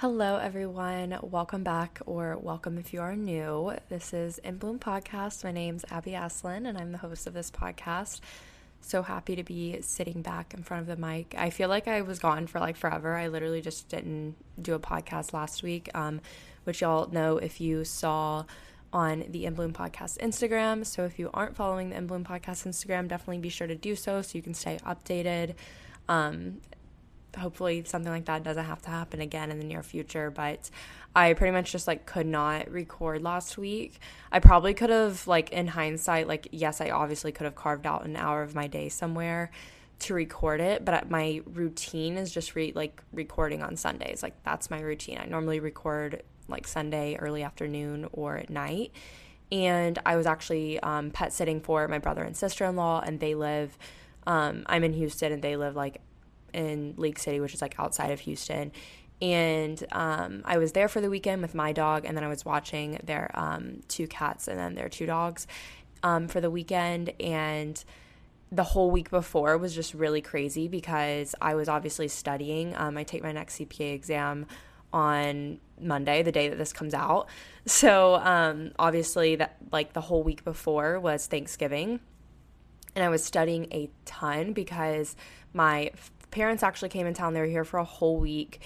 Hello, everyone. Welcome back, or welcome if you are new. This is In Bloom Podcast. My name's Abby Aslin, and I'm the host of this podcast. So happy to be sitting back in front of the mic. I feel like I was gone for like forever. I literally just didn't do a podcast last week, um, which y'all know if you saw on the In Bloom Podcast Instagram. So if you aren't following the In Bloom Podcast Instagram, definitely be sure to do so so you can stay updated. Um, hopefully something like that doesn't have to happen again in the near future but i pretty much just like could not record last week. I probably could have like in hindsight like yes i obviously could have carved out an hour of my day somewhere to record it but my routine is just re- like recording on sundays. Like that's my routine. I normally record like sunday early afternoon or at night. And i was actually um, pet sitting for my brother and sister-in-law and they live um, i'm in houston and they live like in League City, which is like outside of Houston. And um, I was there for the weekend with my dog, and then I was watching their um, two cats and then their two dogs um, for the weekend. And the whole week before was just really crazy because I was obviously studying. Um, I take my next CPA exam on Monday, the day that this comes out. So um, obviously, that like the whole week before was Thanksgiving, and I was studying a ton because my parents actually came in town. They were here for a whole week.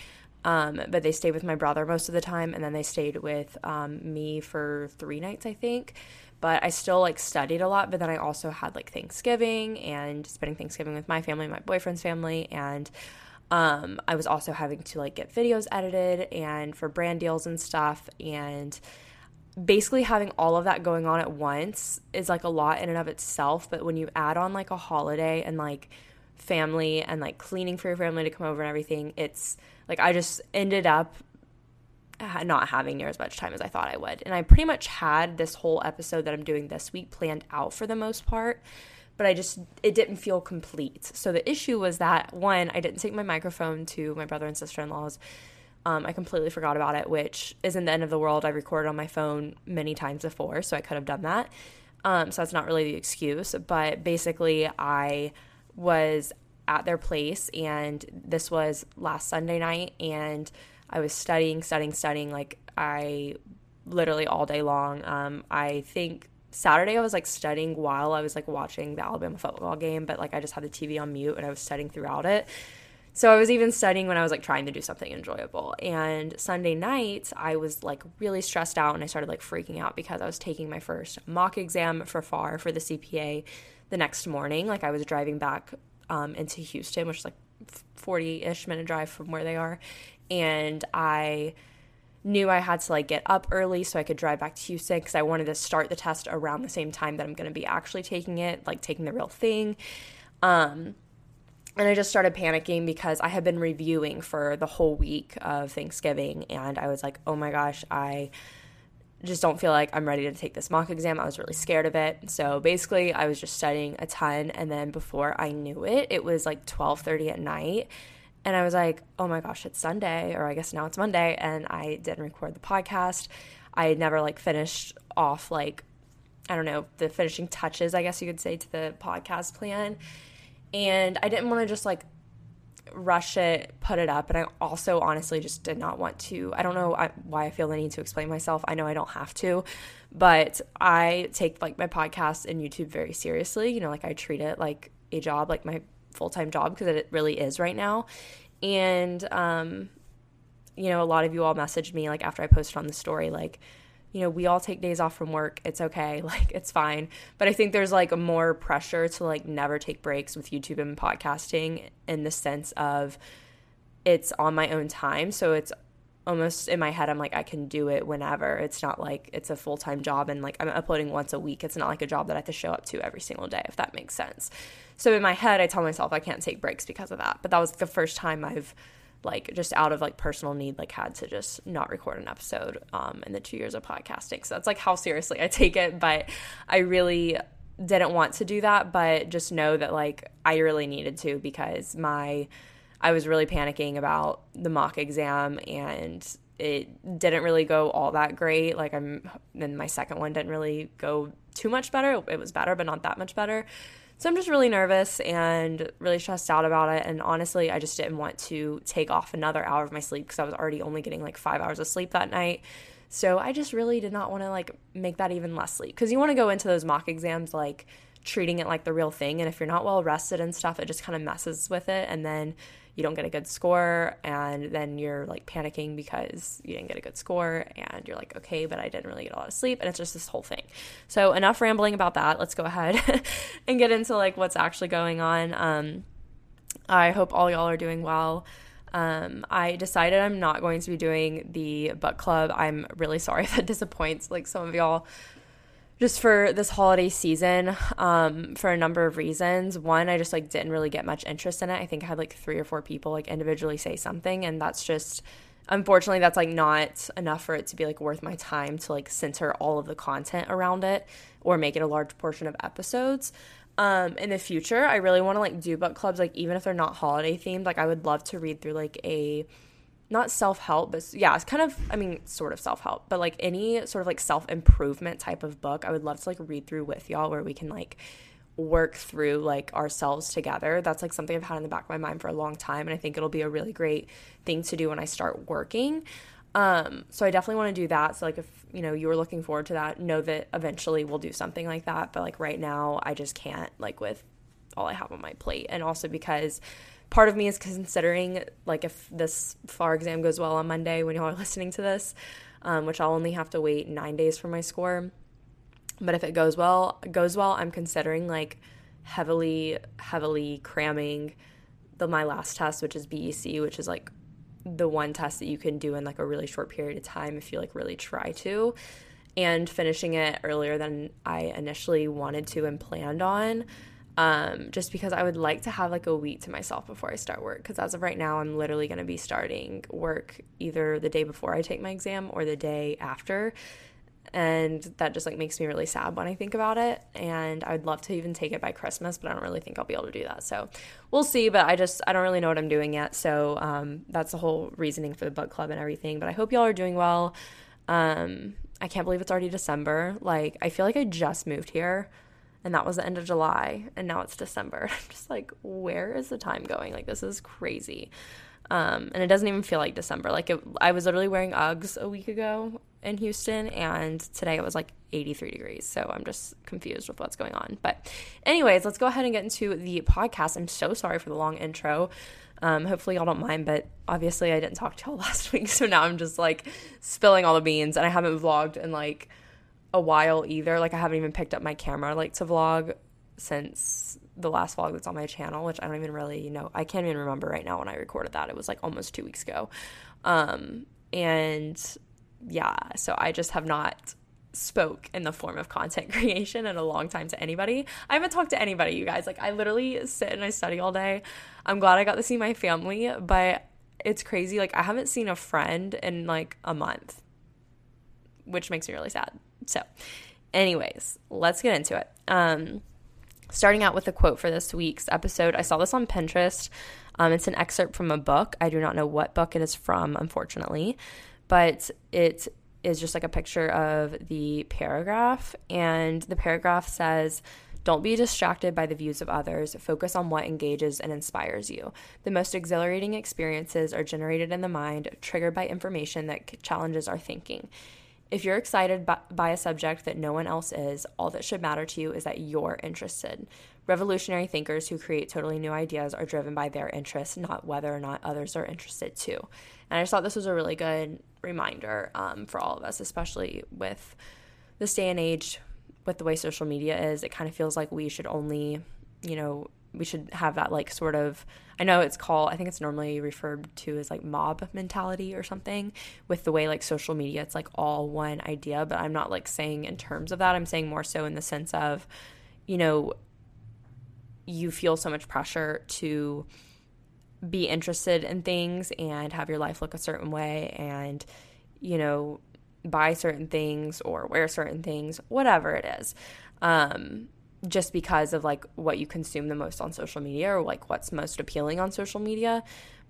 Um, but they stayed with my brother most of the time, and then they stayed with um, me for three nights, I think. But I still like studied a lot. But then I also had like Thanksgiving and spending Thanksgiving with my family, my boyfriend's family, and um, I was also having to like get videos edited and for brand deals and stuff. And basically having all of that going on at once is like a lot in and of itself. But when you add on like a holiday and like family and like cleaning for your family to come over and everything, it's like I just ended up not having near as much time as I thought I would. And I pretty much had this whole episode that I'm doing this week planned out for the most part, but I just it didn't feel complete. So the issue was that one, I didn't take my microphone to my brother and sister-in-laws. Um, I completely forgot about it, which isn't the end of the world. I recorded on my phone many times before, so I could have done that. Um, so that's not really the excuse, but basically I was at their place and this was last Sunday night and I was studying, studying, studying like I literally all day long. Um, I think Saturday I was like studying while I was like watching the Alabama football game, but like I just had the TV on mute and I was studying throughout it. So I was even studying when I was like trying to do something enjoyable. And Sunday night, I was like really stressed out and I started like freaking out because I was taking my first mock exam for FAR for the CPA the next morning. Like I was driving back um, into Houston, which is like 40 ish minute drive from where they are. And I knew I had to like get up early so I could drive back to Houston because I wanted to start the test around the same time that I'm going to be actually taking it, like taking the real thing. Um, and I just started panicking because I had been reviewing for the whole week of Thanksgiving and I was like, oh my gosh, I just don't feel like I'm ready to take this mock exam. I was really scared of it. So basically, I was just studying a ton and then before I knew it, it was like 12:30 at night and I was like, "Oh my gosh, it's Sunday or I guess now it's Monday." And I didn't record the podcast. I had never like finished off like I don't know, the finishing touches, I guess you could say to the podcast plan. And I didn't want to just like rush it, put it up. And I also honestly just did not want to. I don't know why I feel the need to explain myself. I know I don't have to, but I take like my podcast and YouTube very seriously. You know, like I treat it like a job, like my full time job, because it really is right now. And, um, you know, a lot of you all messaged me like after I posted on the story, like, you know, we all take days off from work. It's okay. Like, it's fine. But I think there's like a more pressure to like never take breaks with YouTube and podcasting in the sense of it's on my own time. So it's almost in my head, I'm like, I can do it whenever. It's not like it's a full time job and like I'm uploading once a week. It's not like a job that I have to show up to every single day, if that makes sense. So in my head, I tell myself I can't take breaks because of that. But that was the first time I've like just out of like personal need like had to just not record an episode um in the 2 years of podcasting. So that's like how seriously I take it, but I really didn't want to do that, but just know that like I really needed to because my I was really panicking about the mock exam and it didn't really go all that great. Like I'm then my second one didn't really go too much better. It was better, but not that much better. So I'm just really nervous and really stressed out about it. And honestly, I just didn't want to take off another hour of my sleep because I was already only getting like five hours of sleep that night. So I just really did not want to like make that even less sleep because you want to go into those mock exams like treating it like the real thing. And if you're not well rested and stuff, it just kind of messes with it. And then you don't get a good score and then you're like panicking because you didn't get a good score and you're like okay but i didn't really get a lot of sleep and it's just this whole thing. So enough rambling about that. Let's go ahead and get into like what's actually going on. Um, i hope all y'all are doing well. Um, I decided I'm not going to be doing the book club. I'm really sorry if that disappoints like some of y'all just for this holiday season um, for a number of reasons. One, I just like didn't really get much interest in it. I think I had like three or four people like individually say something, and that's just unfortunately that's like not enough for it to be like worth my time to like center all of the content around it or make it a large portion of episodes. Um, in the future, I really want to like do book clubs, like even if they're not holiday themed. Like I would love to read through like a not self help, but yeah, it's kind of, I mean, sort of self help, but like any sort of like self improvement type of book, I would love to like read through with y'all where we can like work through like ourselves together. That's like something I've had in the back of my mind for a long time. And I think it'll be a really great thing to do when I start working. Um, so I definitely want to do that. So like if you know you were looking forward to that, know that eventually we'll do something like that. But like right now, I just can't like with all I have on my plate, and also because part of me is considering like if this FAR exam goes well on Monday when y'all are listening to this, um, which I'll only have to wait nine days for my score. But if it goes well, goes well, I'm considering like heavily, heavily cramming the my last test, which is BEC, which is like the one test that you can do in like a really short period of time if you like really try to and finishing it earlier than I initially wanted to and planned on um, just because I would like to have like a week to myself before I start work. Because as of right now, I'm literally going to be starting work either the day before I take my exam or the day after. And that just like makes me really sad when I think about it. And I would love to even take it by Christmas, but I don't really think I'll be able to do that. So we'll see. But I just, I don't really know what I'm doing yet. So um, that's the whole reasoning for the book club and everything. But I hope y'all are doing well. Um, I can't believe it's already December. Like, I feel like I just moved here and that was the end of July, and now it's December. I'm just like, where is the time going? Like, this is crazy. Um, and it doesn't even feel like December. Like, it, I was literally wearing Uggs a week ago in Houston, and today it was like 83 degrees. So I'm just confused with what's going on. But, anyways, let's go ahead and get into the podcast. I'm so sorry for the long intro. Um, hopefully, y'all don't mind, but obviously, I didn't talk to y'all last week. So now I'm just like spilling all the beans, and I haven't vlogged in like a while either. Like I haven't even picked up my camera like to vlog since the last vlog that's on my channel, which I don't even really you know. I can't even remember right now when I recorded that. It was like almost two weeks ago. Um, and yeah, so I just have not spoke in the form of content creation in a long time to anybody. I haven't talked to anybody, you guys. Like I literally sit and I study all day. I'm glad I got to see my family, but it's crazy. Like I haven't seen a friend in like a month, which makes me really sad. So, anyways, let's get into it. Um, starting out with a quote for this week's episode, I saw this on Pinterest. Um, it's an excerpt from a book. I do not know what book it is from, unfortunately, but it is just like a picture of the paragraph. And the paragraph says, don't be distracted by the views of others. Focus on what engages and inspires you. The most exhilarating experiences are generated in the mind, triggered by information that challenges our thinking. If you're excited by a subject that no one else is, all that should matter to you is that you're interested. Revolutionary thinkers who create totally new ideas are driven by their interests, not whether or not others are interested too. And I just thought this was a really good reminder um, for all of us, especially with this day and age, with the way social media is. It kind of feels like we should only, you know, we should have that like sort of I know it's called I think it's normally referred to as like mob mentality or something with the way like social media it's like all one idea but I'm not like saying in terms of that I'm saying more so in the sense of you know you feel so much pressure to be interested in things and have your life look a certain way and, you know, buy certain things or wear certain things, whatever it is. Um, just because of like what you consume the most on social media or like what's most appealing on social media.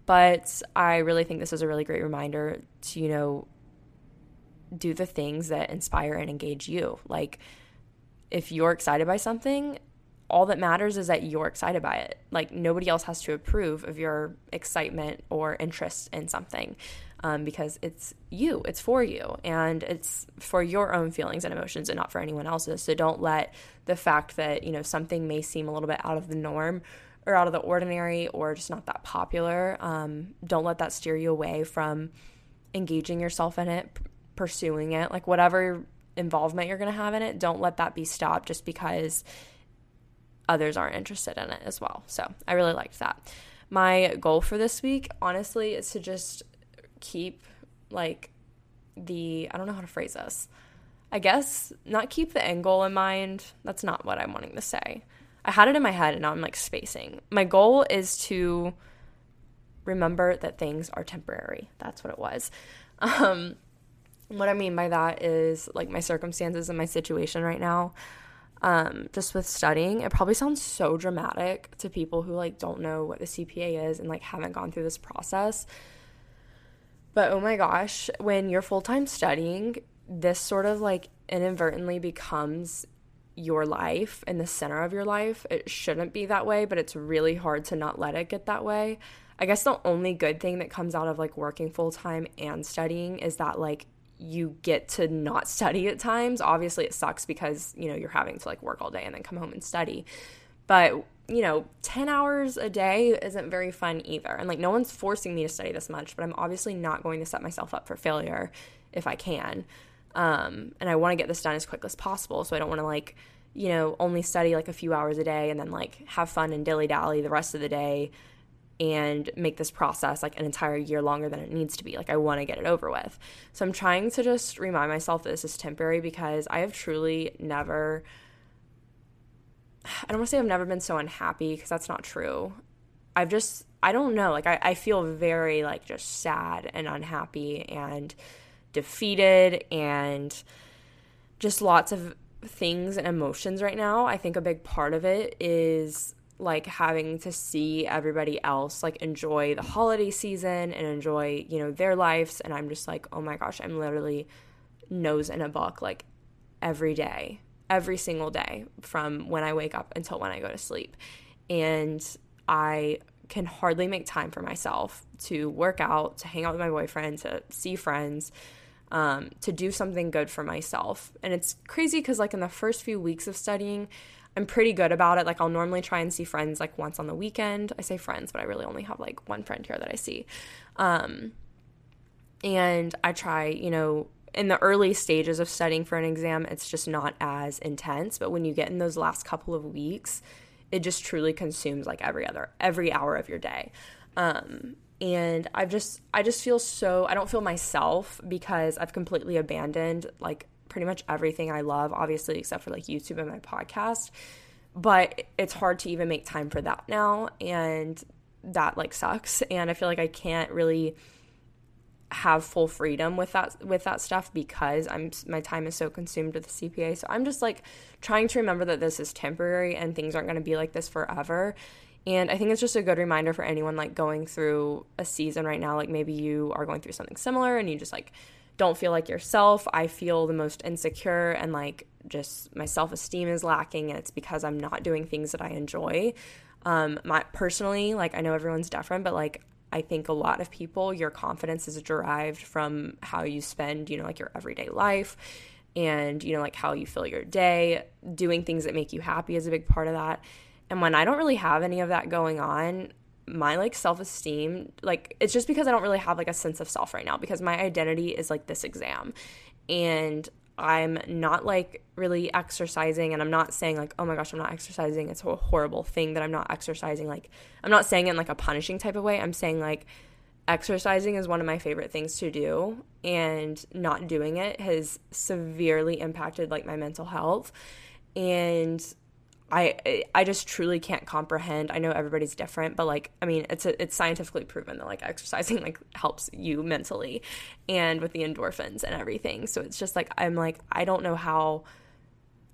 But I really think this is a really great reminder to, you know, do the things that inspire and engage you. Like, if you're excited by something, all that matters is that you're excited by it. Like, nobody else has to approve of your excitement or interest in something um, because it's you, it's for you, and it's for your own feelings and emotions and not for anyone else's. So, don't let the fact that, you know, something may seem a little bit out of the norm or out of the ordinary or just not that popular, um, don't let that steer you away from engaging yourself in it, p- pursuing it, like whatever involvement you're going to have in it, don't let that be stopped just because others aren't interested in it as well. So I really liked that. My goal for this week, honestly, is to just keep like the, I don't know how to phrase this. I guess not keep the end goal in mind. That's not what I'm wanting to say. I had it in my head and now I'm like spacing. My goal is to remember that things are temporary. That's what it was. Um, what I mean by that is like my circumstances and my situation right now. Um, just with studying, it probably sounds so dramatic to people who like don't know what the CPA is and like haven't gone through this process. But oh my gosh, when you're full time studying, this sort of like inadvertently becomes your life in the center of your life. It shouldn't be that way, but it's really hard to not let it get that way. I guess the only good thing that comes out of like working full time and studying is that like you get to not study at times. Obviously, it sucks because, you know, you're having to like work all day and then come home and study. But, you know, 10 hours a day isn't very fun either. And like, no one's forcing me to study this much, but I'm obviously not going to set myself up for failure if I can. Um, and I want to get this done as quick as possible. So I don't want to like, you know, only study like a few hours a day and then like have fun and dilly dally the rest of the day and make this process like an entire year longer than it needs to be. Like I want to get it over with. So I'm trying to just remind myself that this is temporary because I have truly never I don't want to say I've never been so unhappy because that's not true. I've just I don't know, like I, I feel very like just sad and unhappy and defeated and just lots of things and emotions right now. I think a big part of it is like having to see everybody else like enjoy the holiday season and enjoy, you know, their lives and I'm just like, "Oh my gosh, I'm literally nose in a book like every day, every single day from when I wake up until when I go to sleep." And I can hardly make time for myself to work out, to hang out with my boyfriend, to see friends, um, to do something good for myself. And it's crazy because, like, in the first few weeks of studying, I'm pretty good about it. Like, I'll normally try and see friends like once on the weekend. I say friends, but I really only have like one friend here that I see. Um, and I try, you know, in the early stages of studying for an exam, it's just not as intense. But when you get in those last couple of weeks, it just truly consumes like every other, every hour of your day. Um, and I've just I just feel so I don't feel myself because I've completely abandoned like pretty much everything I love, obviously except for like YouTube and my podcast. But it's hard to even make time for that now and that like sucks and I feel like I can't really have full freedom with that with that stuff because I'm my time is so consumed with the CPA. So I'm just like trying to remember that this is temporary and things aren't going to be like this forever and I think it's just a good reminder for anyone like going through a season right now. Like maybe you are going through something similar and you just like don't feel like yourself. I feel the most insecure and like just my self esteem is lacking. And it's because I'm not doing things that I enjoy. Um, my personally, like I know everyone's different, but like I think a lot of people, your confidence is derived from how you spend, you know, like your everyday life and, you know, like how you fill your day. Doing things that make you happy is a big part of that. And when I don't really have any of that going on, my like self-esteem, like it's just because I don't really have like a sense of self right now because my identity is like this exam. And I'm not like really exercising and I'm not saying like oh my gosh I'm not exercising. It's a horrible thing that I'm not exercising like I'm not saying it in like a punishing type of way. I'm saying like exercising is one of my favorite things to do and not doing it has severely impacted like my mental health. And I I just truly can't comprehend. I know everybody's different, but like I mean, it's a, it's scientifically proven that like exercising like helps you mentally and with the endorphins and everything. So it's just like I'm like I don't know how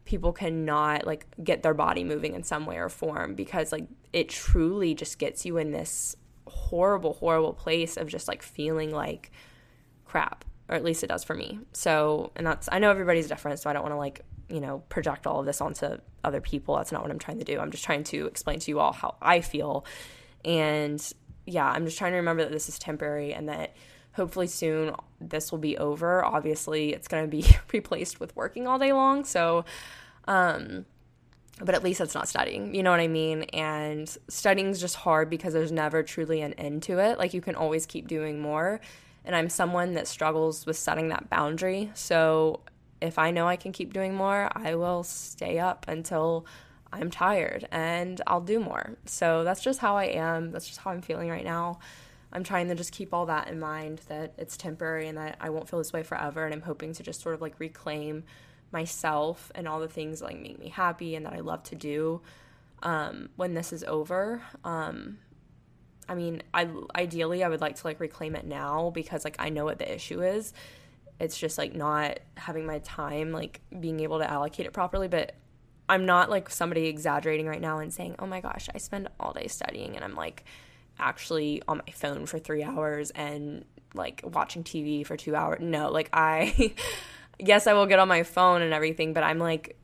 people cannot like get their body moving in some way or form because like it truly just gets you in this horrible horrible place of just like feeling like crap or at least it does for me. So, and that's I know everybody's different, so I don't want to like you know, project all of this onto other people. That's not what I'm trying to do. I'm just trying to explain to you all how I feel. And yeah, I'm just trying to remember that this is temporary and that hopefully soon this will be over. Obviously, it's going to be replaced with working all day long. So, um, but at least it's not studying. You know what I mean? And studying's just hard because there's never truly an end to it. Like you can always keep doing more. And I'm someone that struggles with setting that boundary. So if I know I can keep doing more, I will stay up until I'm tired and I'll do more. So that's just how I am. That's just how I'm feeling right now. I'm trying to just keep all that in mind that it's temporary and that I won't feel this way forever. And I'm hoping to just sort of like reclaim myself and all the things like make me happy and that I love to do um, when this is over. Um, I mean, I ideally I would like to like reclaim it now because like I know what the issue is it's just like not having my time like being able to allocate it properly but i'm not like somebody exaggerating right now and saying oh my gosh i spend all day studying and i'm like actually on my phone for three hours and like watching tv for two hours no like i yes i will get on my phone and everything but i'm like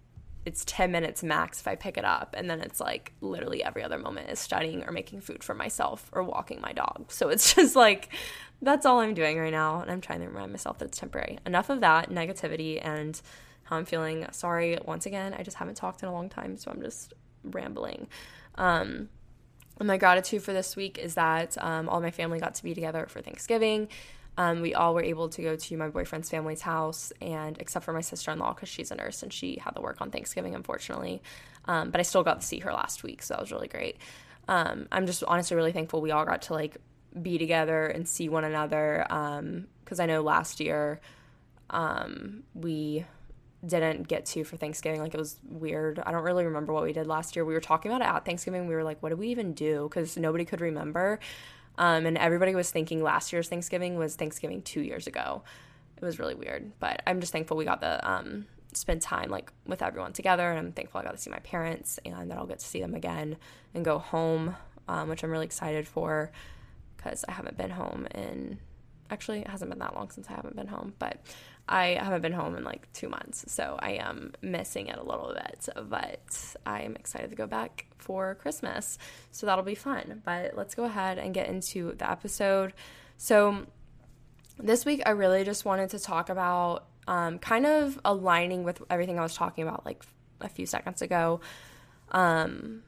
it's 10 minutes max if I pick it up. And then it's like literally every other moment is studying or making food for myself or walking my dog. So it's just like that's all I'm doing right now. And I'm trying to remind myself that it's temporary. Enough of that negativity and how I'm feeling. Sorry, once again, I just haven't talked in a long time, so I'm just rambling. Um, my gratitude for this week is that um, all my family got to be together for Thanksgiving. Um, we all were able to go to my boyfriend's family's house, and except for my sister in law, because she's a nurse and she had to work on Thanksgiving, unfortunately. Um, but I still got to see her last week, so that was really great. Um, I'm just honestly really thankful we all got to like be together and see one another. Because um, I know last year um, we didn't get to for Thanksgiving. Like it was weird. I don't really remember what we did last year. We were talking about it at Thanksgiving. We were like, what did we even do? Because nobody could remember. Um, and everybody was thinking last year's Thanksgiving was Thanksgiving two years ago. It was really weird. But I'm just thankful we got the um, spend time like with everyone together. And I'm thankful I got to see my parents and that I'll get to see them again and go home, um, which I'm really excited for because I haven't been home in actually it hasn't been that long since I haven't been home, but I haven't been home in like two months, so I am missing it a little bit. But I am excited to go back for Christmas, so that'll be fun. But let's go ahead and get into the episode. So this week, I really just wanted to talk about um, kind of aligning with everything I was talking about like a few seconds ago. Um,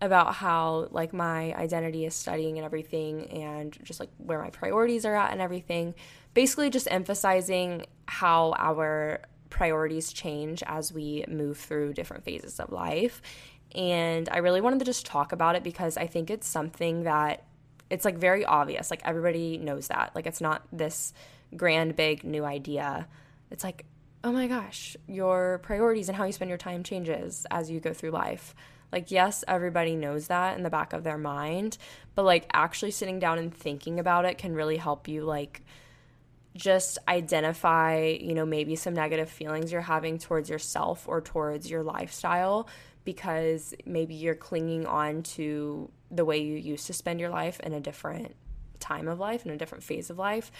about how like my identity is studying and everything and just like where my priorities are at and everything. Basically just emphasizing how our priorities change as we move through different phases of life. And i really wanted to just talk about it because i think it's something that it's like very obvious. Like everybody knows that. Like it's not this grand big new idea. It's like oh my gosh your priorities and how you spend your time changes as you go through life like, yes, everybody knows that in the back of their mind, but like actually sitting down and thinking about it can really help you, like, just identify, you know, maybe some negative feelings you're having towards yourself or towards your lifestyle because maybe you're clinging on to the way you used to spend your life in a different time of life, in a different phase of life.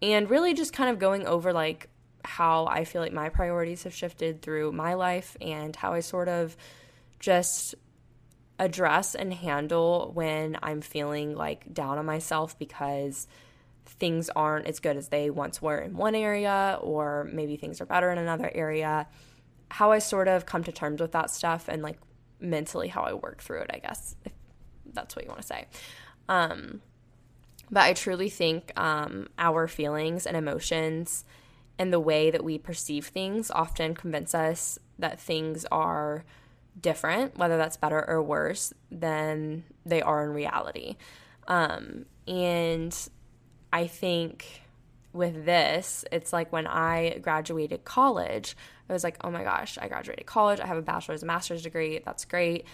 And really just kind of going over like how I feel like my priorities have shifted through my life and how I sort of just address and handle when I'm feeling like down on myself because things aren't as good as they once were in one area, or maybe things are better in another area. How I sort of come to terms with that stuff and like mentally how I work through it, I guess, if that's what you want to say. Um, but I truly think um, our feelings and emotions and the way that we perceive things often convince us that things are different, whether that's better or worse than they are in reality. Um, and I think with this, it's like when I graduated college, I was like, oh my gosh, I graduated college. I have a bachelor's and master's degree. That's great.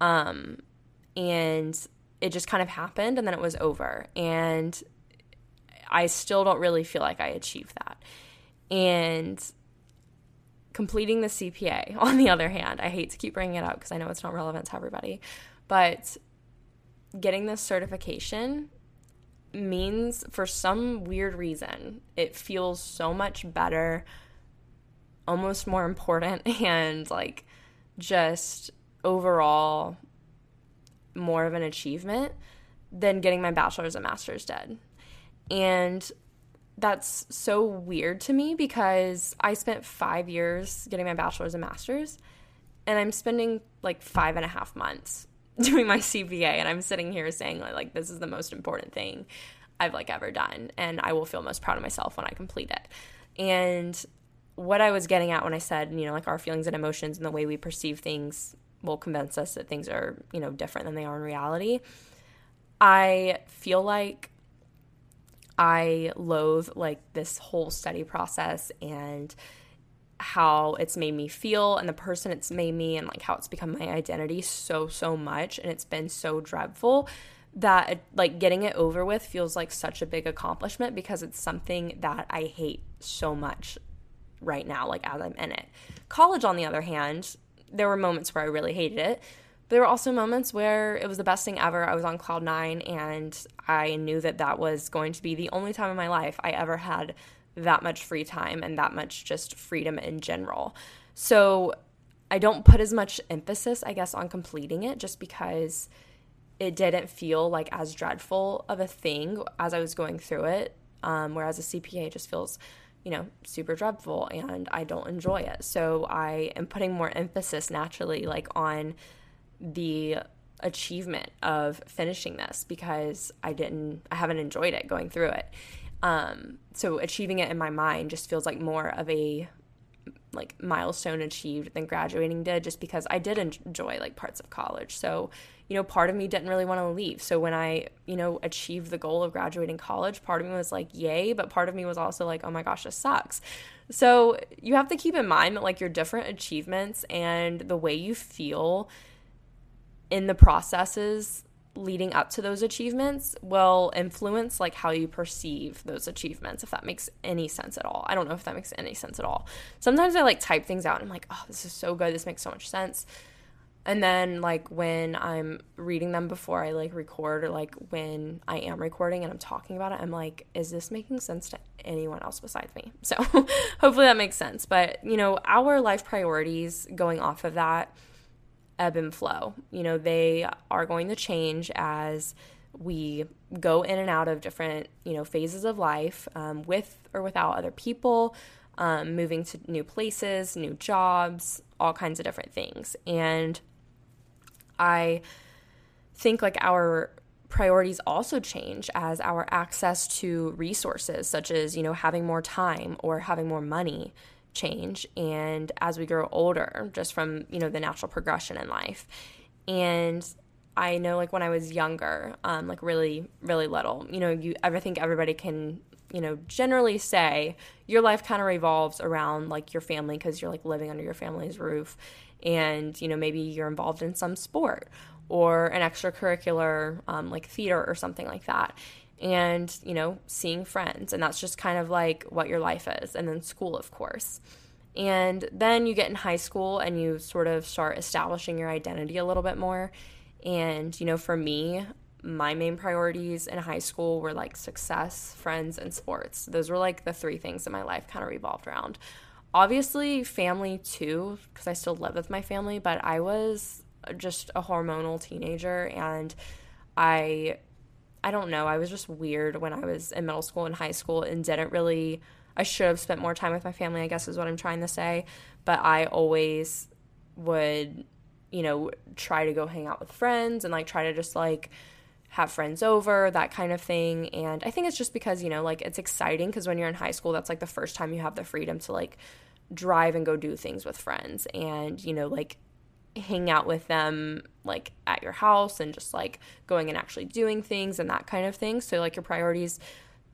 Um, and it just kind of happened and then it was over. And I still don't really feel like I achieved that. And completing the CPA, on the other hand, I hate to keep bringing it up because I know it's not relevant to everybody, but getting this certification means for some weird reason it feels so much better almost more important and like just overall more of an achievement than getting my bachelor's and master's did and that's so weird to me because i spent five years getting my bachelor's and master's and i'm spending like five and a half months doing my CPA and I'm sitting here saying like, like this is the most important thing I've like ever done and I will feel most proud of myself when I complete it. And what I was getting at when I said, you know, like our feelings and emotions and the way we perceive things will convince us that things are, you know, different than they are in reality. I feel like I loathe like this whole study process and how it's made me feel and the person it's made me and like how it's become my identity so so much and it's been so dreadful that like getting it over with feels like such a big accomplishment because it's something that I hate so much right now like as I'm in it. College on the other hand, there were moments where I really hated it. There were also moments where it was the best thing ever. I was on cloud 9 and I knew that that was going to be the only time in my life I ever had that much free time and that much just freedom in general. So I don't put as much emphasis, I guess, on completing it just because it didn't feel like as dreadful of a thing as I was going through it. Um, whereas a CPA just feels, you know, super dreadful and I don't enjoy it. So I am putting more emphasis naturally, like on the achievement of finishing this because I didn't, I haven't enjoyed it going through it. Um, so achieving it in my mind just feels like more of a like milestone achieved than graduating did just because I did enjoy like parts of college. So, you know, part of me didn't really want to leave. So when I, you know, achieved the goal of graduating college, part of me was like, yay, but part of me was also like, oh my gosh, this sucks. So you have to keep in mind that like your different achievements and the way you feel in the processes leading up to those achievements will influence like how you perceive those achievements if that makes any sense at all. I don't know if that makes any sense at all. Sometimes i like type things out and i'm like oh this is so good. This makes so much sense. And then like when i'm reading them before i like record or like when i am recording and i'm talking about it i'm like is this making sense to anyone else besides me? So hopefully that makes sense. But you know our life priorities going off of that ebb and flow. You know, they are going to change as we go in and out of different, you know, phases of life um, with or without other people, um, moving to new places, new jobs, all kinds of different things. And I think like our priorities also change as our access to resources, such as, you know, having more time or having more money, change and as we grow older just from you know the natural progression in life. And i know like when i was younger um like really really little you know you ever think everybody can you know generally say your life kind of revolves around like your family because you're like living under your family's roof and you know maybe you're involved in some sport or an extracurricular um, like theater or something like that and, you know, seeing friends. And that's just kind of like what your life is. And then school, of course. And then you get in high school and you sort of start establishing your identity a little bit more. And, you know, for me, my main priorities in high school were like success, friends, and sports. Those were like the three things that my life kind of revolved around. Obviously, family too, because I still live with my family, but I was just a hormonal teenager and I I don't know. I was just weird when I was in middle school and high school and didn't really. I should have spent more time with my family, I guess is what I'm trying to say. But I always would, you know, try to go hang out with friends and like try to just like have friends over, that kind of thing. And I think it's just because, you know, like it's exciting because when you're in high school, that's like the first time you have the freedom to like drive and go do things with friends and, you know, like hang out with them like at your house and just like going and actually doing things and that kind of thing. So like your priorities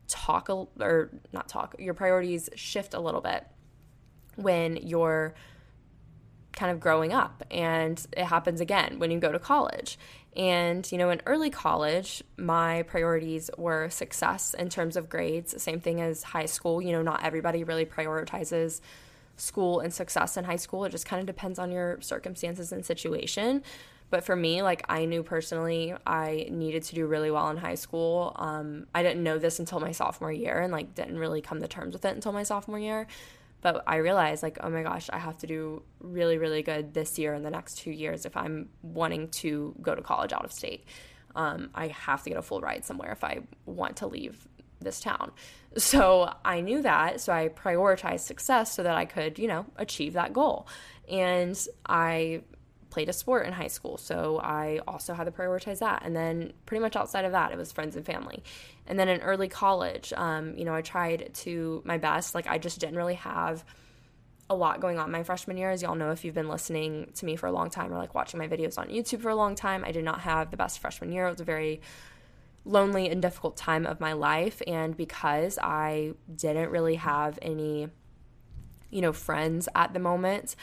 talk or not talk, your priorities shift a little bit when you're kind of growing up. And it happens again when you go to college. And, you know, in early college, my priorities were success in terms of grades, same thing as high school. You know, not everybody really prioritizes school and success in high school. It just kind of depends on your circumstances and situation. But for me, like I knew personally, I needed to do really well in high school. Um, I didn't know this until my sophomore year, and like didn't really come to terms with it until my sophomore year. But I realized, like, oh my gosh, I have to do really, really good this year and the next two years if I'm wanting to go to college out of state. Um, I have to get a full ride somewhere if I want to leave this town. So I knew that. So I prioritized success so that I could, you know, achieve that goal. And I played a sport in high school. So I also had to prioritize that. And then pretty much outside of that, it was friends and family. And then in early college, um, you know, I tried to my best. Like I just didn't really have a lot going on my freshman year. As y'all know, if you've been listening to me for a long time or like watching my videos on YouTube for a long time, I did not have the best freshman year. It was a very lonely and difficult time of my life. And because I didn't really have any, you know, friends at the moment,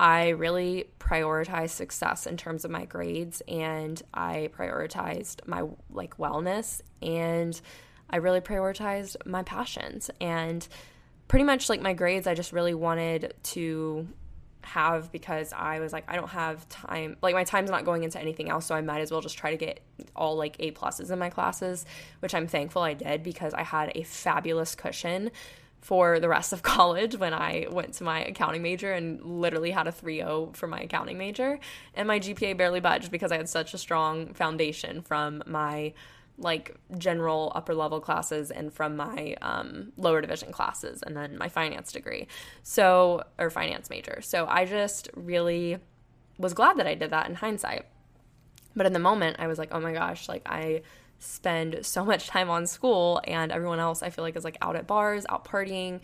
I really prioritized success in terms of my grades and I prioritized my like wellness and I really prioritized my passions and pretty much like my grades I just really wanted to have because I was like I don't have time like my time's not going into anything else so I might as well just try to get all like A pluses in my classes which I'm thankful I did because I had a fabulous cushion for the rest of college when I went to my accounting major and literally had a 3.0 for my accounting major. And my GPA barely budged because I had such a strong foundation from my like general upper level classes and from my um, lower division classes and then my finance degree. So, or finance major. So I just really was glad that I did that in hindsight. But in the moment, I was like, oh my gosh, like I spend so much time on school and everyone else I feel like is like out at bars, out partying.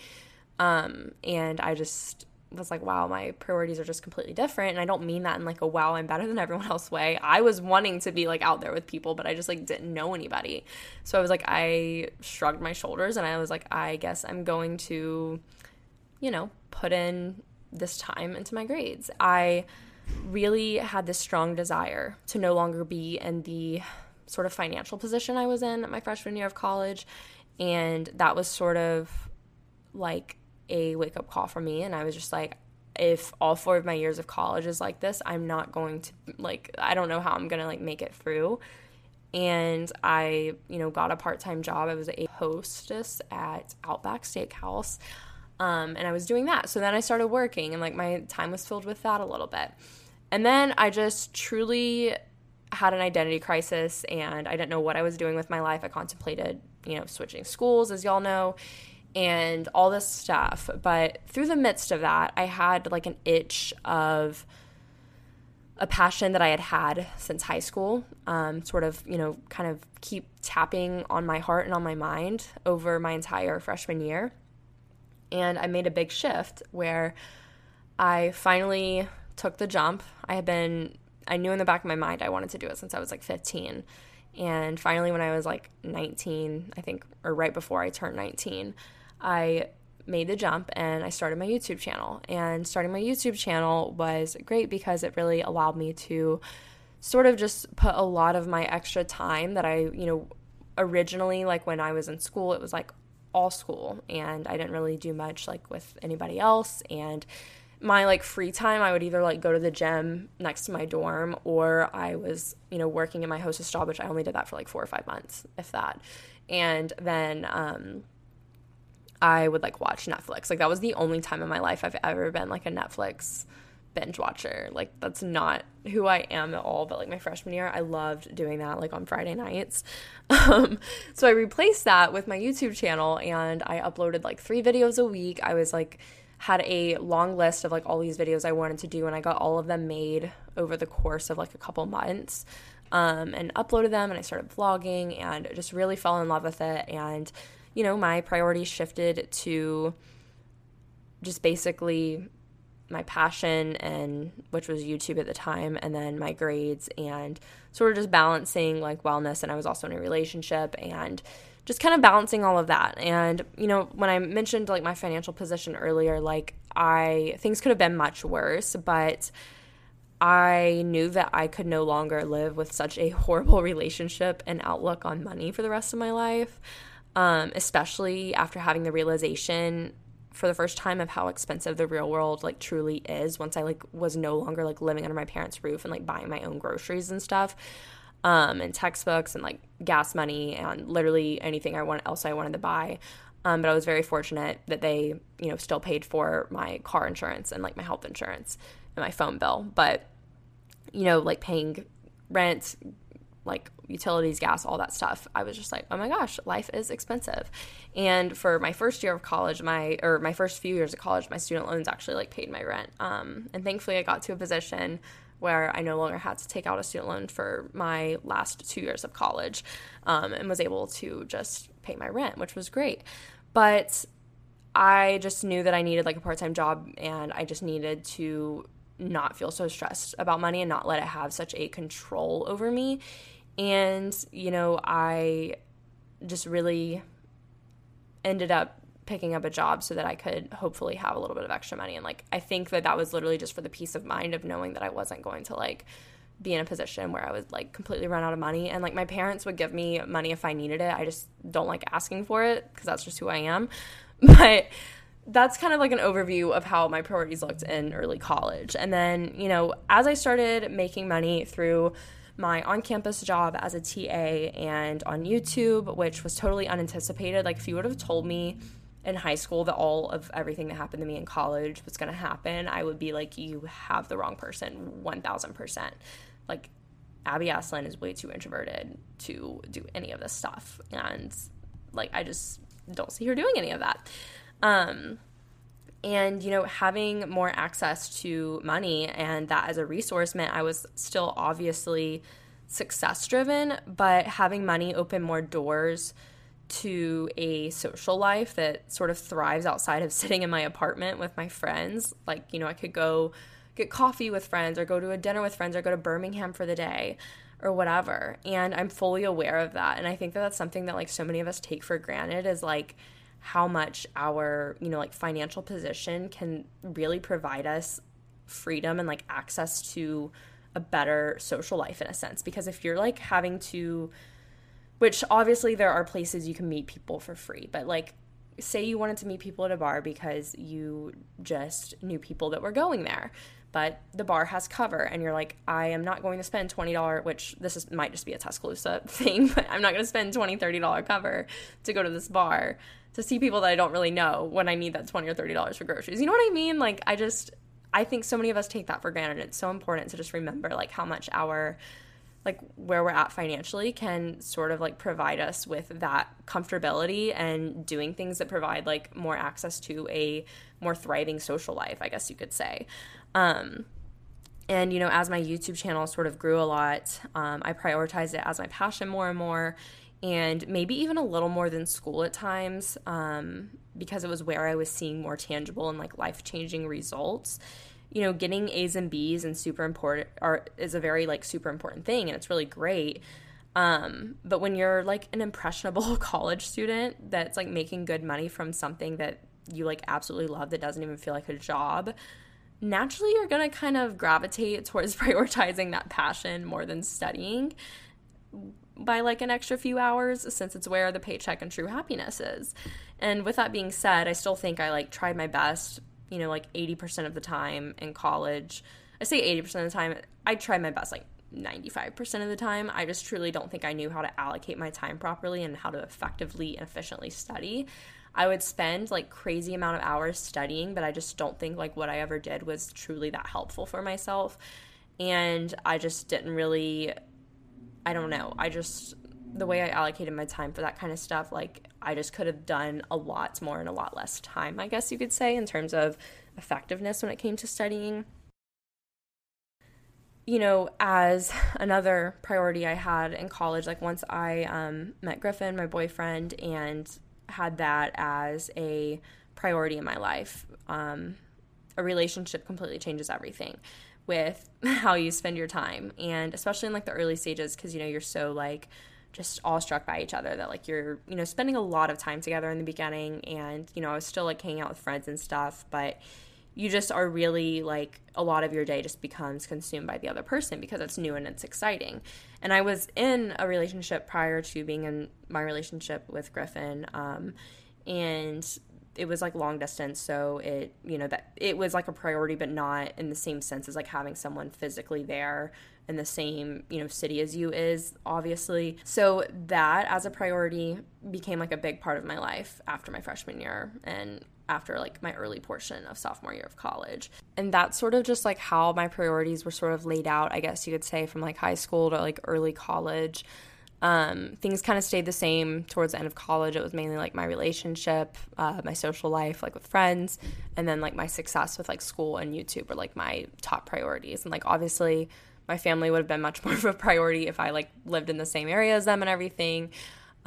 Um, and I just was like, wow, my priorities are just completely different. And I don't mean that in like a wow, I'm better than everyone else way. I was wanting to be like out there with people, but I just like didn't know anybody. So I was like, I shrugged my shoulders and I was like, I guess I'm going to, you know, put in this time into my grades. I really had this strong desire to no longer be in the sort of financial position I was in my freshman year of college. And that was sort of like a wake up call for me. And I was just like, if all four of my years of college is like this, I'm not going to, like, I don't know how I'm going to, like, make it through. And I, you know, got a part time job. I was a hostess at Outback Steakhouse. Um, and I was doing that. So then I started working, and like my time was filled with that a little bit. And then I just truly had an identity crisis and I didn't know what I was doing with my life. I contemplated, you know, switching schools, as y'all know, and all this stuff. But through the midst of that, I had like an itch of a passion that I had had since high school, um, sort of, you know, kind of keep tapping on my heart and on my mind over my entire freshman year. And I made a big shift where I finally took the jump. I had been I knew in the back of my mind I wanted to do it since I was like 15. And finally, when I was like 19, I think, or right before I turned 19, I made the jump and I started my YouTube channel. And starting my YouTube channel was great because it really allowed me to sort of just put a lot of my extra time that I, you know, originally, like when I was in school, it was like all school and I didn't really do much like with anybody else. And my like free time i would either like go to the gym next to my dorm or i was you know working in my hostess job which i only did that for like four or five months if that and then um i would like watch netflix like that was the only time in my life i've ever been like a netflix binge watcher like that's not who i am at all but like my freshman year i loved doing that like on friday nights um, so i replaced that with my youtube channel and i uploaded like three videos a week i was like had a long list of like all these videos I wanted to do, and I got all of them made over the course of like a couple months. Um, and uploaded them, and I started vlogging, and just really fell in love with it. And you know, my priorities shifted to just basically my passion and which was YouTube at the time and then my grades and sort of just balancing like wellness and I was also in a relationship and just kind of balancing all of that. And, you know, when I mentioned like my financial position earlier, like I, things could have been much worse, but I knew that I could no longer live with such a horrible relationship and outlook on money for the rest of my life, um, especially after having the realization for the first time of how expensive the real world like truly is once I like was no longer like living under my parents' roof and like buying my own groceries and stuff um, and textbooks and like gas money and literally anything I want else I wanted to buy. Um, but I was very fortunate that they, you know, still paid for my car insurance and like my health insurance and my phone bill. But, you know, like paying rent, like utilities, gas, all that stuff. I was just like, oh my gosh, life is expensive. And for my first year of college, my or my first few years of college, my student loans actually like paid my rent. Um, and thankfully, I got to a position where I no longer had to take out a student loan for my last two years of college um, and was able to just pay my rent, which was great. But I just knew that I needed like a part time job and I just needed to not feel so stressed about money and not let it have such a control over me. And, you know, I just really ended up picking up a job so that I could hopefully have a little bit of extra money. And like, I think that that was literally just for the peace of mind of knowing that I wasn't going to like be in a position where I would like completely run out of money. And like, my parents would give me money if I needed it. I just don't like asking for it because that's just who I am. But that's kind of like an overview of how my priorities looked in early college. And then, you know, as I started making money through my on campus job as a TA and on YouTube, which was totally unanticipated. Like, if you would have told me in high school that all of everything that happened to me in college was going to happen, I would be like, you have the wrong person 1000%. Like, Abby Asselin is way too introverted to do any of this stuff. And, like, I just don't see her doing any of that. Um, and, you know, having more access to money and that as a resource meant I was still obviously success driven, but having money open more doors to a social life that sort of thrives outside of sitting in my apartment with my friends. Like, you know, I could go get coffee with friends or go to a dinner with friends or go to Birmingham for the day or whatever. And I'm fully aware of that. And I think that that's something that like so many of us take for granted is like how much our, you know, like financial position can really provide us freedom and like access to a better social life in a sense. Because if you're like having to which obviously there are places you can meet people for free, but like say you wanted to meet people at a bar because you just knew people that were going there but the bar has cover and you're like i am not going to spend $20 which this is, might just be a tuscaloosa thing but i'm not going to spend $20 $30 cover to go to this bar to see people that i don't really know when i need that 20 or $30 for groceries. You know what i mean? Like i just i think so many of us take that for granted. It's so important to just remember like how much our like where we're at financially can sort of like provide us with that comfortability and doing things that provide like more access to a more thriving social life, I guess you could say. Um, and you know, as my YouTube channel sort of grew a lot, um, I prioritized it as my passion more and more, and maybe even a little more than school at times, um, because it was where I was seeing more tangible and like life changing results you know, getting A's and B's and super important are is a very like super important thing and it's really great. Um, but when you're like an impressionable college student that's like making good money from something that you like absolutely love that doesn't even feel like a job, naturally you're to kind of gravitate towards prioritizing that passion more than studying by like an extra few hours since it's where the paycheck and true happiness is. And with that being said, I still think I like tried my best you know, like 80% of the time in college. I say 80% of the time, I tried my best like 95% of the time. I just truly don't think I knew how to allocate my time properly and how to effectively and efficiently study. I would spend like crazy amount of hours studying, but I just don't think like what I ever did was truly that helpful for myself. And I just didn't really I don't know. I just the way I allocated my time for that kind of stuff, like I just could have done a lot more in a lot less time, I guess you could say, in terms of effectiveness when it came to studying. You know, as another priority I had in college, like once I um, met Griffin, my boyfriend, and had that as a priority in my life, um, a relationship completely changes everything with how you spend your time. And especially in like the early stages, because, you know, you're so like, just all struck by each other that like you're, you know, spending a lot of time together in the beginning and, you know, I was still like hanging out with friends and stuff, but you just are really like a lot of your day just becomes consumed by the other person because it's new and it's exciting. And I was in a relationship prior to being in my relationship with Griffin. Um, and it was like long distance so it you know that it was like a priority but not in the same sense as like having someone physically there in the same you know city as you is obviously. So that as a priority became like a big part of my life after my freshman year and after like my early portion of sophomore year of college. And that's sort of just like how my priorities were sort of laid out i guess you could say from like high school to like early college um, things kind of stayed the same towards the end of college. It was mainly like my relationship, uh, my social life, like with friends, and then like my success with like school and YouTube were like my top priorities. And like obviously, my family would have been much more of a priority if I like lived in the same area as them and everything.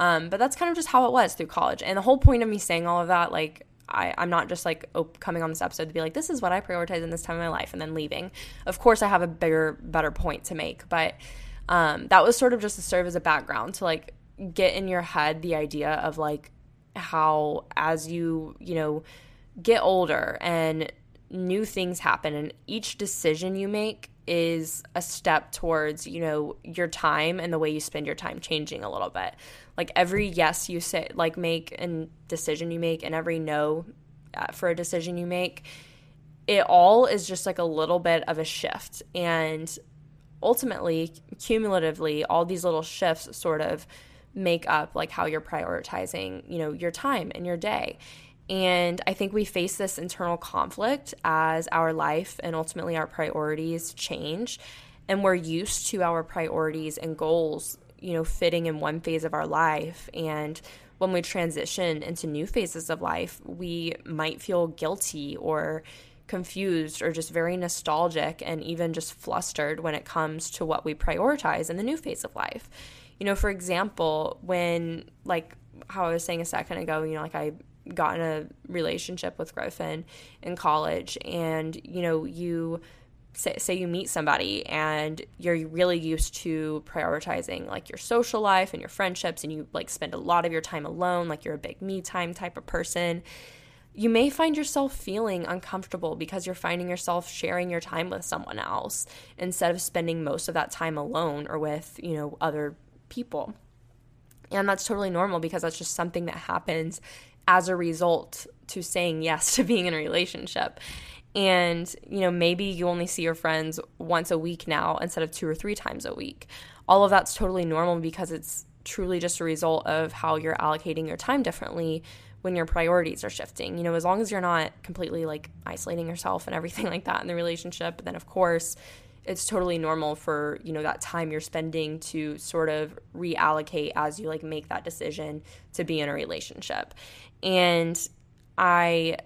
Um, but that's kind of just how it was through college. And the whole point of me saying all of that, like, I, I'm not just like op- coming on this episode to be like, this is what I prioritize in this time of my life and then leaving. Of course, I have a bigger, better point to make, but um, that was sort of just to serve as a background to like get in your head the idea of like how as you you know get older and new things happen and each decision you make is a step towards you know your time and the way you spend your time changing a little bit. Like every yes you say like make and decision you make and every no uh, for a decision you make it all is just like a little bit of a shift. And ultimately, cumulatively, all these little shifts sort of make up like how you're prioritizing, you know, your time and your day. And I think we face this internal conflict as our life and ultimately our priorities change. And we're used to our priorities and goals, you know, fitting in one phase of our life. And when we transition into new phases of life, we might feel guilty or confused or just very nostalgic and even just flustered when it comes to what we prioritize in the new phase of life. You know, for example, when, like how I was saying a second ago, you know, like I got in a relationship with Griffin in college, and, you know, you say, say you meet somebody and you're really used to prioritizing like your social life and your friendships, and you like spend a lot of your time alone, like you're a big me time type of person you may find yourself feeling uncomfortable because you're finding yourself sharing your time with someone else instead of spending most of that time alone or with, you know, other people. And that's totally normal because that's just something that happens as a result to saying yes to being in a relationship. And, you know, maybe you only see your friends once a week now instead of two or three times a week. All of that's totally normal because it's truly just a result of how you're allocating your time differently when your priorities are shifting. You know, as long as you're not completely like isolating yourself and everything like that in the relationship, then of course it's totally normal for, you know, that time you're spending to sort of reallocate as you like make that decision to be in a relationship. And I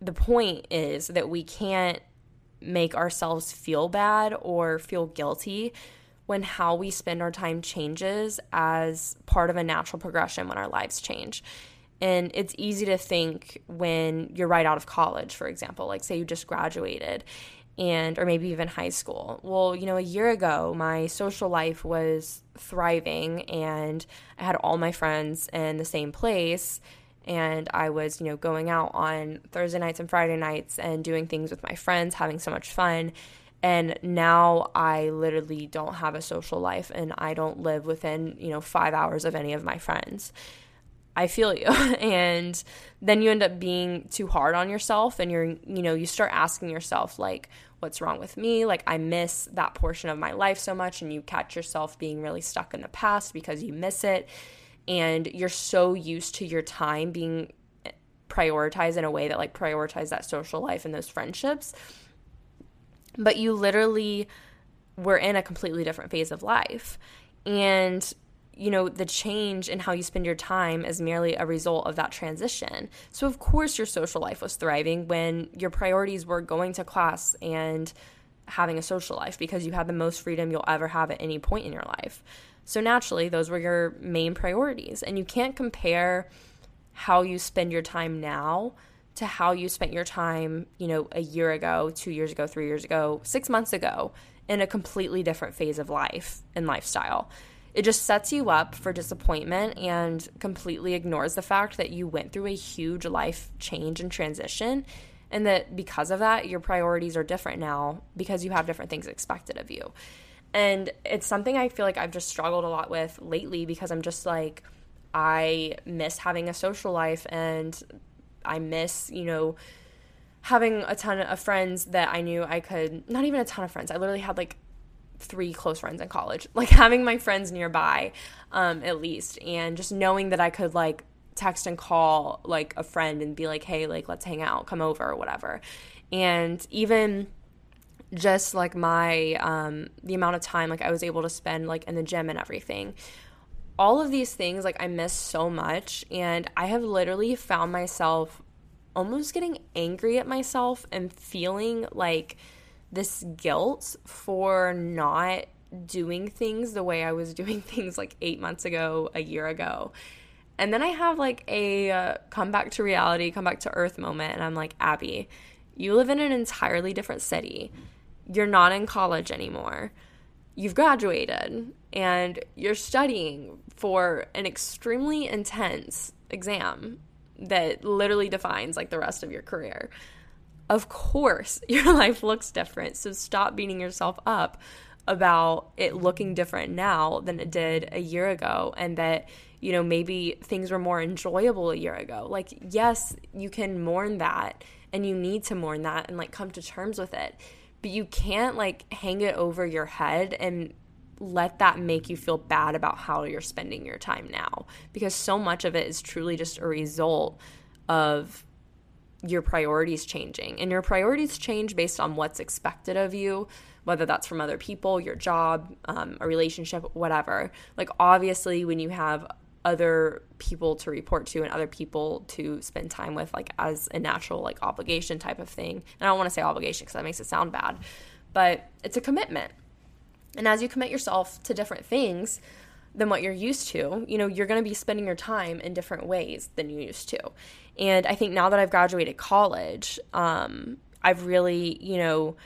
the point is that we can't make ourselves feel bad or feel guilty when how we spend our time changes as part of a natural progression when our lives change. And it's easy to think when you're right out of college, for example, like say you just graduated and or maybe even high school. Well, you know, a year ago my social life was thriving and I had all my friends in the same place and I was, you know, going out on Thursday nights and Friday nights and doing things with my friends, having so much fun. And now I literally don't have a social life and I don't live within, you know, 5 hours of any of my friends. I feel you. and then you end up being too hard on yourself and you're, you know, you start asking yourself, like, what's wrong with me? Like, I miss that portion of my life so much. And you catch yourself being really stuck in the past because you miss it. And you're so used to your time being eh, prioritized in a way that, like, prioritize that social life and those friendships. But you literally were in a completely different phase of life. And you know, the change in how you spend your time is merely a result of that transition. So, of course, your social life was thriving when your priorities were going to class and having a social life because you had the most freedom you'll ever have at any point in your life. So, naturally, those were your main priorities. And you can't compare how you spend your time now to how you spent your time, you know, a year ago, two years ago, three years ago, six months ago in a completely different phase of life and lifestyle it just sets you up for disappointment and completely ignores the fact that you went through a huge life change and transition and that because of that your priorities are different now because you have different things expected of you. And it's something i feel like i've just struggled a lot with lately because i'm just like i miss having a social life and i miss you know having a ton of friends that i knew i could not even a ton of friends i literally had like three close friends in college like having my friends nearby um, at least and just knowing that i could like text and call like a friend and be like, hey, like let's hang out, come over or whatever. And even just like my um the amount of time like I was able to spend like in the gym and everything. All of these things like I miss so much and I have literally found myself almost getting angry at myself and feeling like this guilt for not doing things the way I was doing things like 8 months ago, a year ago. And then I have like a uh, come back to reality, come back to earth moment. And I'm like, Abby, you live in an entirely different city. You're not in college anymore. You've graduated and you're studying for an extremely intense exam that literally defines like the rest of your career. Of course, your life looks different. So stop beating yourself up about it looking different now than it did a year ago and that you know, maybe things were more enjoyable a year ago. Like, yes, you can mourn that and you need to mourn that and like come to terms with it. But you can't like hang it over your head and let that make you feel bad about how you're spending your time now because so much of it is truly just a result of your priorities changing. And your priorities change based on what's expected of you, whether that's from other people, your job, um, a relationship, whatever. Like, obviously, when you have other people to report to and other people to spend time with like as a natural like obligation type of thing and i don't want to say obligation because that makes it sound bad but it's a commitment and as you commit yourself to different things than what you're used to you know you're going to be spending your time in different ways than you used to and i think now that i've graduated college um, i've really you know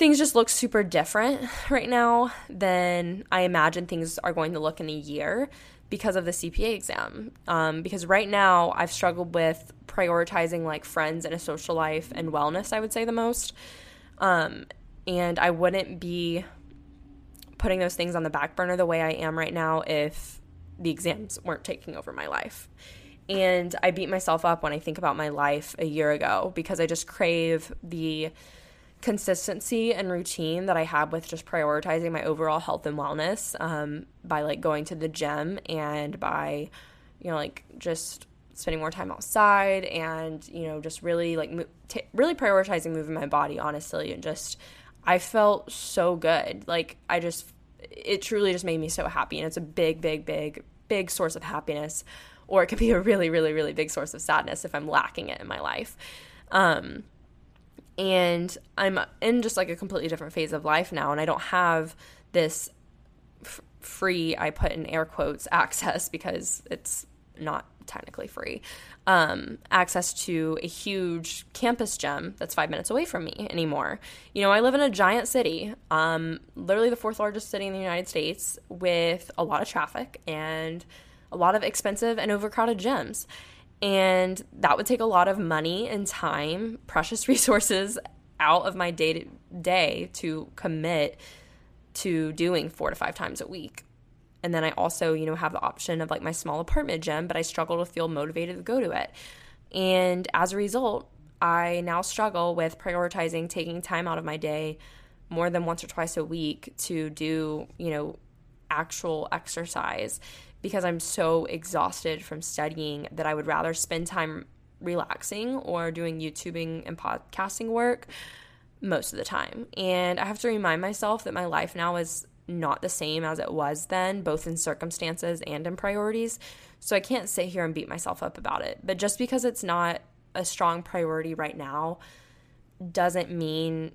things just look super different right now than I imagine things are going to look in a year because of the CPA exam. Um, because right now I've struggled with prioritizing like friends and a social life and wellness, I would say the most. Um, and I wouldn't be putting those things on the back burner the way I am right now if the exams weren't taking over my life. And I beat myself up when I think about my life a year ago because I just crave the consistency and routine that I have with just prioritizing my overall health and wellness um, by like going to the gym and by, you know, like just spending more time outside and, you know, just really like mo- t- really prioritizing moving my body, honestly. And just, I felt so good. Like, I just, it truly just made me so happy. And it's a big, big, big, big source of happiness. Or it could be a really, really, really big source of sadness if I'm lacking it in my life. Um, and I'm in just like a completely different phase of life now, and I don't have this f- free, I put in air quotes, access because it's not technically free, um, access to a huge campus gym that's five minutes away from me anymore. You know, I live in a giant city, um, literally the fourth largest city in the United States, with a lot of traffic and a lot of expensive and overcrowded gyms. And that would take a lot of money and time, precious resources out of my day to day to commit to doing four to five times a week. And then I also, you know, have the option of like my small apartment gym, but I struggle to feel motivated to go to it. And as a result, I now struggle with prioritizing taking time out of my day more than once or twice a week to do, you know, actual exercise because I'm so exhausted from studying that I would rather spend time relaxing or doing YouTubing and podcasting work most of the time. And I have to remind myself that my life now is not the same as it was then, both in circumstances and in priorities. So I can't sit here and beat myself up about it. But just because it's not a strong priority right now doesn't mean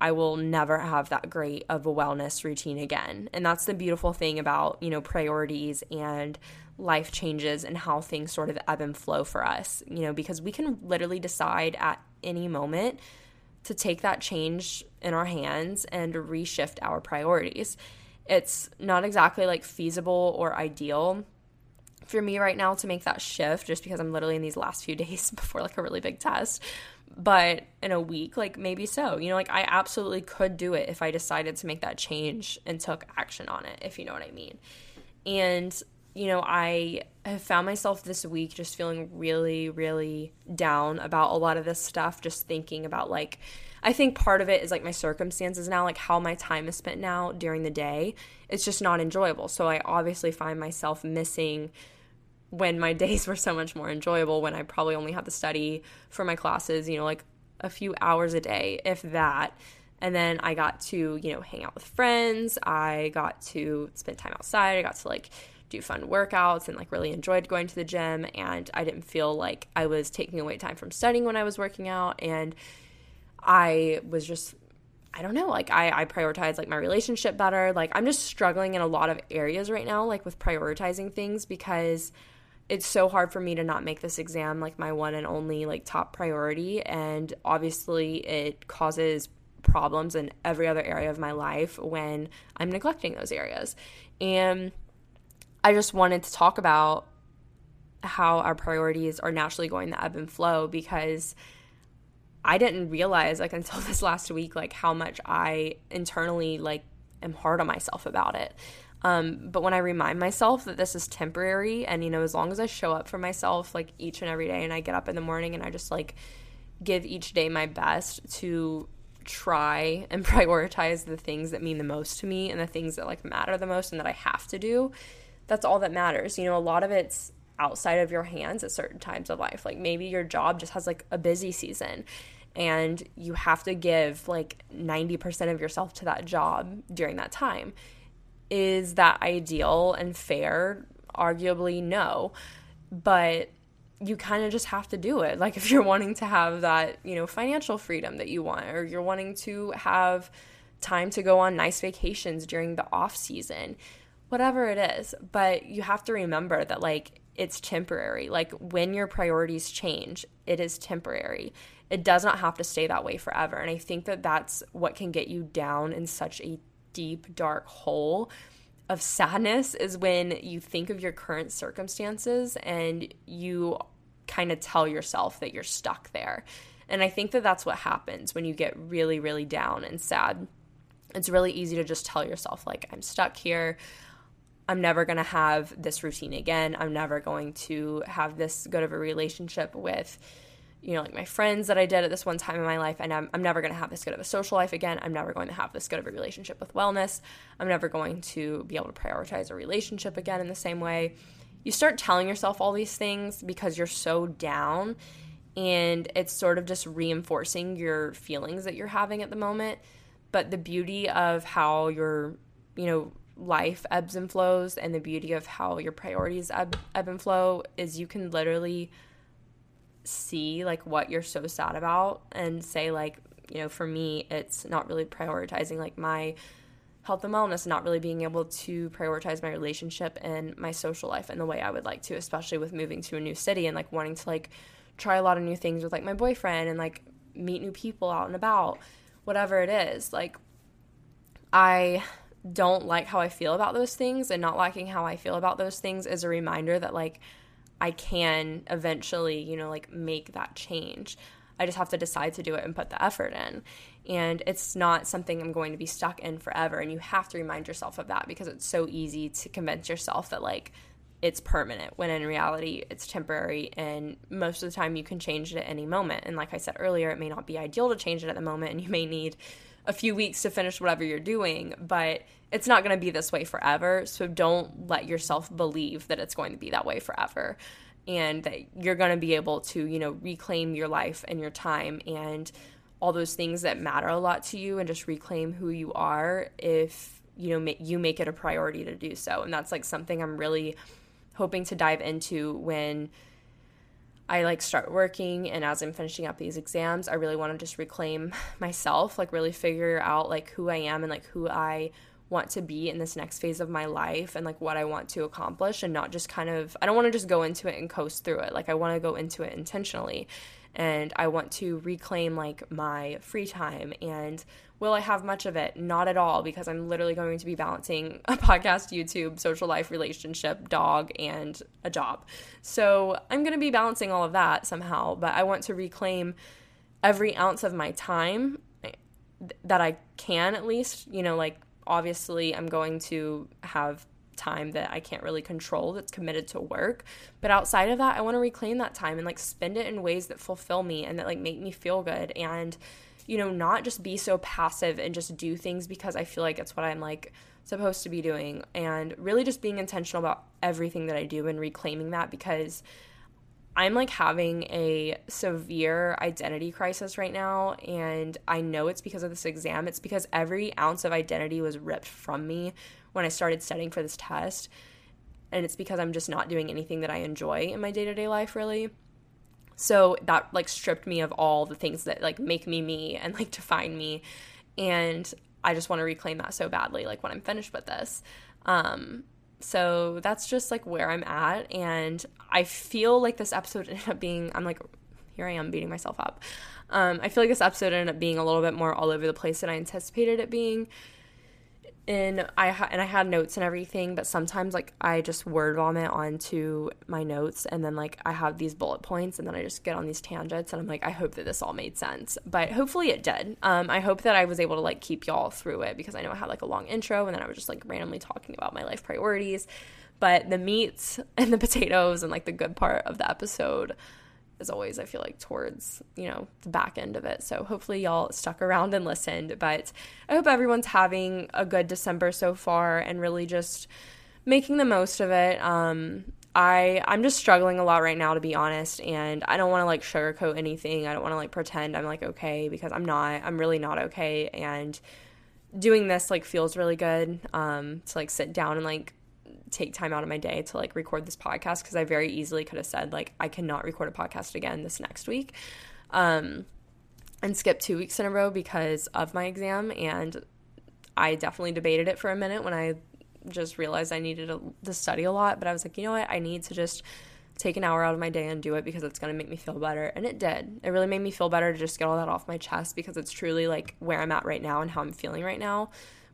I will never have that great of a wellness routine again. And that's the beautiful thing about, you know, priorities and life changes and how things sort of ebb and flow for us, you know, because we can literally decide at any moment to take that change in our hands and reshift our priorities. It's not exactly like feasible or ideal for me right now to make that shift just because I'm literally in these last few days before like a really big test. But in a week, like maybe so. You know, like I absolutely could do it if I decided to make that change and took action on it, if you know what I mean. And, you know, I have found myself this week just feeling really, really down about a lot of this stuff, just thinking about like, I think part of it is like my circumstances now, like how my time is spent now during the day. It's just not enjoyable. So I obviously find myself missing when my days were so much more enjoyable when I probably only had to study for my classes, you know, like a few hours a day, if that. And then I got to, you know, hang out with friends. I got to spend time outside. I got to like do fun workouts and like really enjoyed going to the gym. And I didn't feel like I was taking away time from studying when I was working out. And I was just I don't know, like I, I prioritize like my relationship better. Like I'm just struggling in a lot of areas right now, like with prioritizing things because it's so hard for me to not make this exam like my one and only like top priority and obviously it causes problems in every other area of my life when I'm neglecting those areas. And I just wanted to talk about how our priorities are naturally going to ebb and flow because I didn't realize like until this last week like how much I internally like am hard on myself about it. Um, but when I remind myself that this is temporary and, you know, as long as I show up for myself like each and every day and I get up in the morning and I just like give each day my best to try and prioritize the things that mean the most to me and the things that like matter the most and that I have to do, that's all that matters. You know, a lot of it's outside of your hands at certain times of life. Like maybe your job just has like a busy season and you have to give like 90% of yourself to that job during that time. Is that ideal and fair? Arguably, no. But you kind of just have to do it. Like if you're wanting to have that, you know, financial freedom that you want, or you're wanting to have time to go on nice vacations during the off season, whatever it is. But you have to remember that, like, it's temporary. Like when your priorities change, it is temporary. It does not have to stay that way forever. And I think that that's what can get you down in such a deep, dark hole of sadness is when you think of your current circumstances and you kind of tell yourself that you're stuck there. And I think that that's what happens when you get really, really down and sad. It's really easy to just tell yourself, like, I'm stuck here. I'm never going to have this routine again. I'm never going to have this good of a relationship with you know, like my friends that I did at this one time in my life, and I'm, I'm never going to have this good of a social life again. I'm never going to have this good of a relationship with wellness. I'm never going to be able to prioritize a relationship again in the same way. You start telling yourself all these things because you're so down, and it's sort of just reinforcing your feelings that you're having at the moment. But the beauty of how your, you know, life ebbs and flows, and the beauty of how your priorities ebb, ebb and flow is you can literally see like what you're so sad about and say like you know for me it's not really prioritizing like my health and wellness not really being able to prioritize my relationship and my social life in the way I would like to especially with moving to a new city and like wanting to like try a lot of new things with like my boyfriend and like meet new people out and about whatever it is. Like I don't like how I feel about those things and not liking how I feel about those things is a reminder that like I can eventually, you know, like make that change. I just have to decide to do it and put the effort in. And it's not something I'm going to be stuck in forever. And you have to remind yourself of that because it's so easy to convince yourself that, like, it's permanent when in reality it's temporary and most of the time you can change it at any moment and like i said earlier it may not be ideal to change it at the moment and you may need a few weeks to finish whatever you're doing but it's not going to be this way forever. So don't let yourself believe that it's going to be that way forever and that you're going to be able to, you know, reclaim your life and your time and all those things that matter a lot to you and just reclaim who you are if, you know, you make it a priority to do so. And that's like something I'm really hoping to dive into when I like start working and as I'm finishing up these exams, I really want to just reclaim myself, like really figure out like who I am and like who I want to be in this next phase of my life and like what I want to accomplish and not just kind of I don't want to just go into it and coast through it. Like I want to go into it intentionally and I want to reclaim like my free time and will I have much of it? Not at all because I'm literally going to be balancing a podcast, YouTube, social life, relationship, dog and a job. So, I'm going to be balancing all of that somehow, but I want to reclaim every ounce of my time eh, that I can at least, you know, like obviously I'm going to have time that I can't really control that's committed to work. But outside of that, I want to reclaim that time and like spend it in ways that fulfill me and that like make me feel good and you know, not just be so passive and just do things because I feel like it's what I'm like supposed to be doing and really just being intentional about everything that I do and reclaiming that because I'm like having a severe identity crisis right now. And I know it's because of this exam. It's because every ounce of identity was ripped from me when I started studying for this test. And it's because I'm just not doing anything that I enjoy in my day to day life, really. So that like stripped me of all the things that like make me me and like define me. And I just want to reclaim that so badly, like when I'm finished with this. Um, so that's just like where I'm at. And I feel like this episode ended up being, I'm like, here I am beating myself up. Um, I feel like this episode ended up being a little bit more all over the place than I anticipated it being and I ha- and I had notes and everything, but sometimes like I just word vomit onto my notes, and then like I have these bullet points, and then I just get on these tangents, and I'm like, I hope that this all made sense, but hopefully it did. Um, I hope that I was able to like keep y'all through it because I know I had like a long intro, and then I was just like randomly talking about my life priorities, but the meats and the potatoes and like the good part of the episode as always, I feel like towards, you know, the back end of it. So hopefully y'all stuck around and listened. But I hope everyone's having a good December so far and really just making the most of it. Um, I I'm just struggling a lot right now to be honest, and I don't want to like sugarcoat anything. I don't want to like pretend I'm like okay because I'm not. I'm really not okay, and doing this like feels really good. Um, to like sit down and like take time out of my day to like record this podcast because I very easily could have said like I cannot record a podcast again this next week. Um and skip two weeks in a row because of my exam and I definitely debated it for a minute when I just realized I needed to study a lot, but I was like, you know what? I need to just take an hour out of my day and do it because it's going to make me feel better. And it did. It really made me feel better to just get all that off my chest because it's truly like where I'm at right now and how I'm feeling right now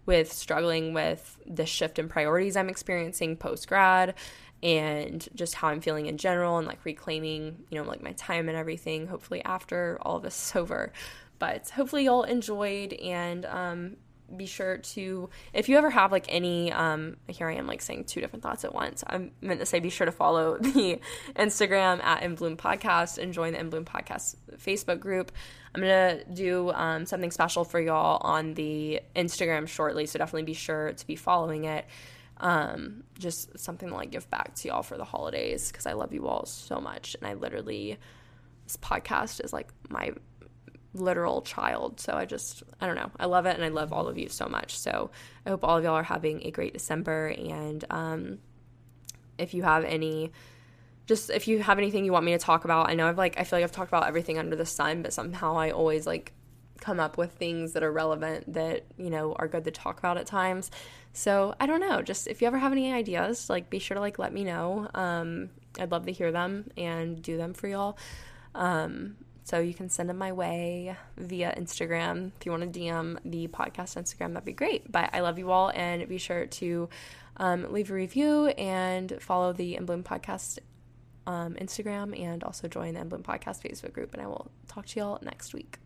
with struggling with the shift in priorities I'm experiencing post grad and just how I'm feeling in general and like reclaiming, you know, like my time and everything, hopefully after all this is over. But hopefully y'all enjoyed and um, be sure to if you ever have like any um here i am like saying two different thoughts at once i meant to say be sure to follow the instagram at in bloom podcast and join the in bloom podcast facebook group i'm gonna do um, something special for y'all on the instagram shortly so definitely be sure to be following it um, just something to like give back to y'all for the holidays because i love you all so much and i literally this podcast is like my literal child. So I just, I don't know. I love it and I love all of you so much. So I hope all of y'all are having a great December. And um, if you have any, just if you have anything you want me to talk about, I know I've like, I feel like I've talked about everything under the sun, but somehow I always like come up with things that are relevant that, you know, are good to talk about at times. So I don't know. Just if you ever have any ideas, like be sure to like let me know. Um, I'd love to hear them and do them for y'all. Um, so you can send them my way via Instagram. If you want to DM the podcast Instagram, that'd be great. But I love you all, and be sure to um, leave a review and follow the In Bloom Podcast um, Instagram, and also join the Bloom Podcast Facebook group. And I will talk to y'all next week.